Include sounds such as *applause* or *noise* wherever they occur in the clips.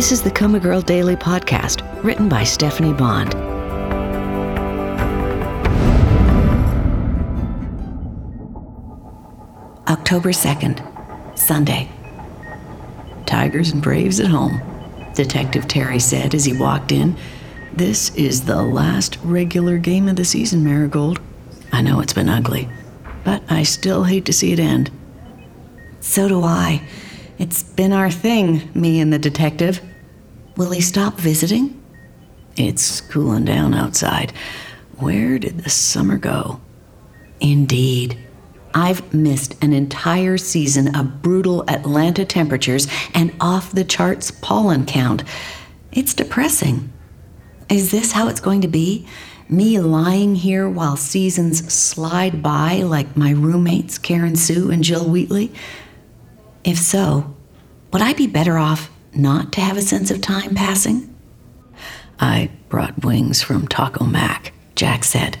This is the Coma Girl Daily Podcast, written by Stephanie Bond. October 2nd, Sunday. Tigers and Braves at home, Detective Terry said as he walked in. This is the last regular game of the season, Marigold. I know it's been ugly, but I still hate to see it end. So do I. It's been our thing, me and the detective. Will he stop visiting? It's cooling down outside. Where did the summer go? Indeed. I've missed an entire season of brutal Atlanta temperatures and off the charts pollen count. It's depressing. Is this how it's going to be? Me lying here while seasons slide by like my roommates, Karen Sue and Jill Wheatley? If so, would I be better off not to have a sense of time passing? I brought wings from Taco Mac, Jack said.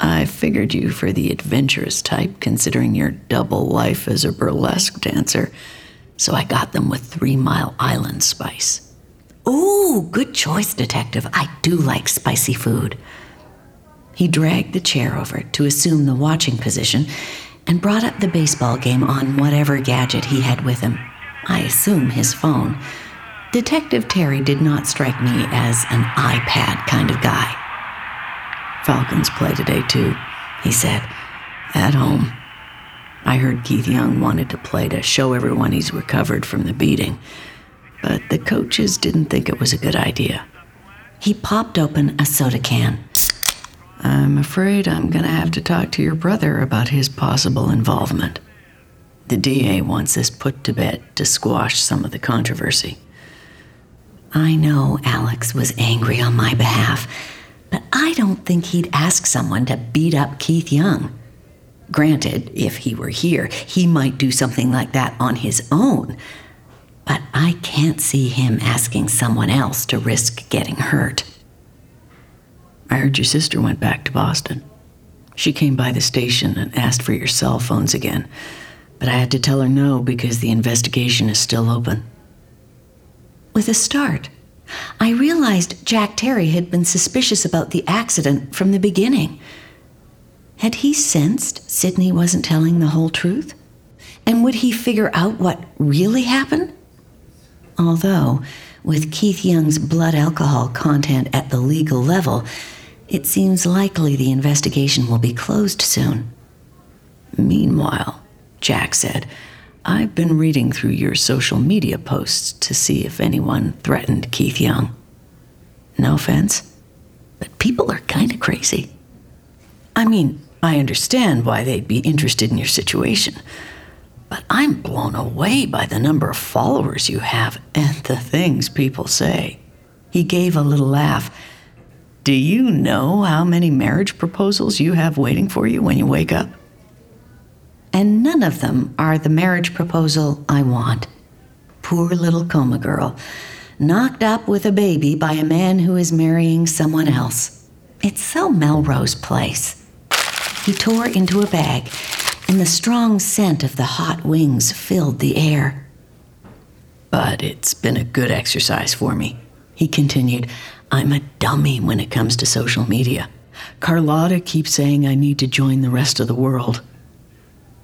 I figured you for the adventurous type, considering your double life as a burlesque dancer, so I got them with Three Mile Island spice. Ooh, good choice, Detective. I do like spicy food. He dragged the chair over to assume the watching position and brought up the baseball game on whatever gadget he had with him. I assume his phone. Detective Terry did not strike me as an iPad kind of guy. Falcons play today, too, he said. At home. I heard Keith Young wanted to play to show everyone he's recovered from the beating, but the coaches didn't think it was a good idea. He popped open a soda can. I'm afraid I'm going to have to talk to your brother about his possible involvement. The DA wants this put to bed to squash some of the controversy. I know Alex was angry on my behalf, but I don't think he'd ask someone to beat up Keith Young. Granted, if he were here, he might do something like that on his own. But I can't see him asking someone else to risk getting hurt. I heard your sister went back to Boston. She came by the station and asked for your cell phones again, but I had to tell her no because the investigation is still open. With a start, I realized Jack Terry had been suspicious about the accident from the beginning. Had he sensed Sydney wasn't telling the whole truth? And would he figure out what really happened? Although, with Keith Young's blood alcohol content at the legal level, it seems likely the investigation will be closed soon. Meanwhile, Jack said, I've been reading through your social media posts to see if anyone threatened Keith Young. No offense, but people are kind of crazy. I mean, I understand why they'd be interested in your situation, but I'm blown away by the number of followers you have and the things people say. He gave a little laugh. Do you know how many marriage proposals you have waiting for you when you wake up? And none of them are the marriage proposal I want. Poor little coma girl, knocked up with a baby by a man who is marrying someone else. It's so Melrose Place. He tore into a bag, and the strong scent of the hot wings filled the air. But it's been a good exercise for me, he continued. I'm a dummy when it comes to social media. Carlotta keeps saying I need to join the rest of the world.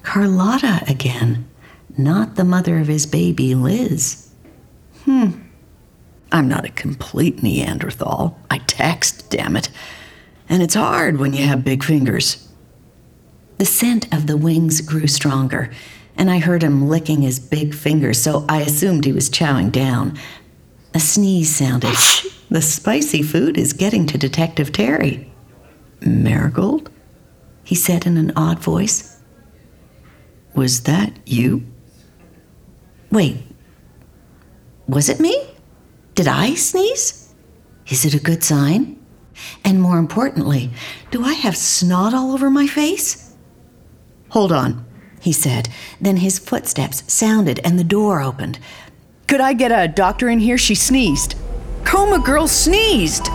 Carlotta again, not the mother of his baby, Liz. Hmm. I'm not a complete Neanderthal. I text, damn it. And it's hard when you have big fingers. The scent of the wings grew stronger, and I heard him licking his big fingers, so I assumed he was chowing down. A sneeze sounded. *laughs* the spicy food is getting to Detective Terry. Marigold? He said in an odd voice. Was that you? Wait. Was it me? Did I sneeze? Is it a good sign? And more importantly, do I have snot all over my face? Hold on, he said. Then his footsteps sounded and the door opened. Could I get a doctor in here? She sneezed. Coma girl sneezed!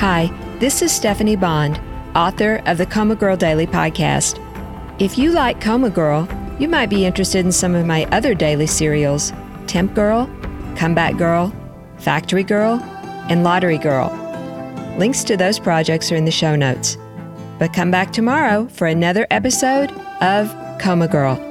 Hi, this is Stephanie Bond, author of the Coma Girl Daily podcast. If you like Coma Girl, you might be interested in some of my other daily serials Temp Girl, Comeback Girl, Factory Girl, and Lottery Girl. Links to those projects are in the show notes. But come back tomorrow for another episode of Coma Girl.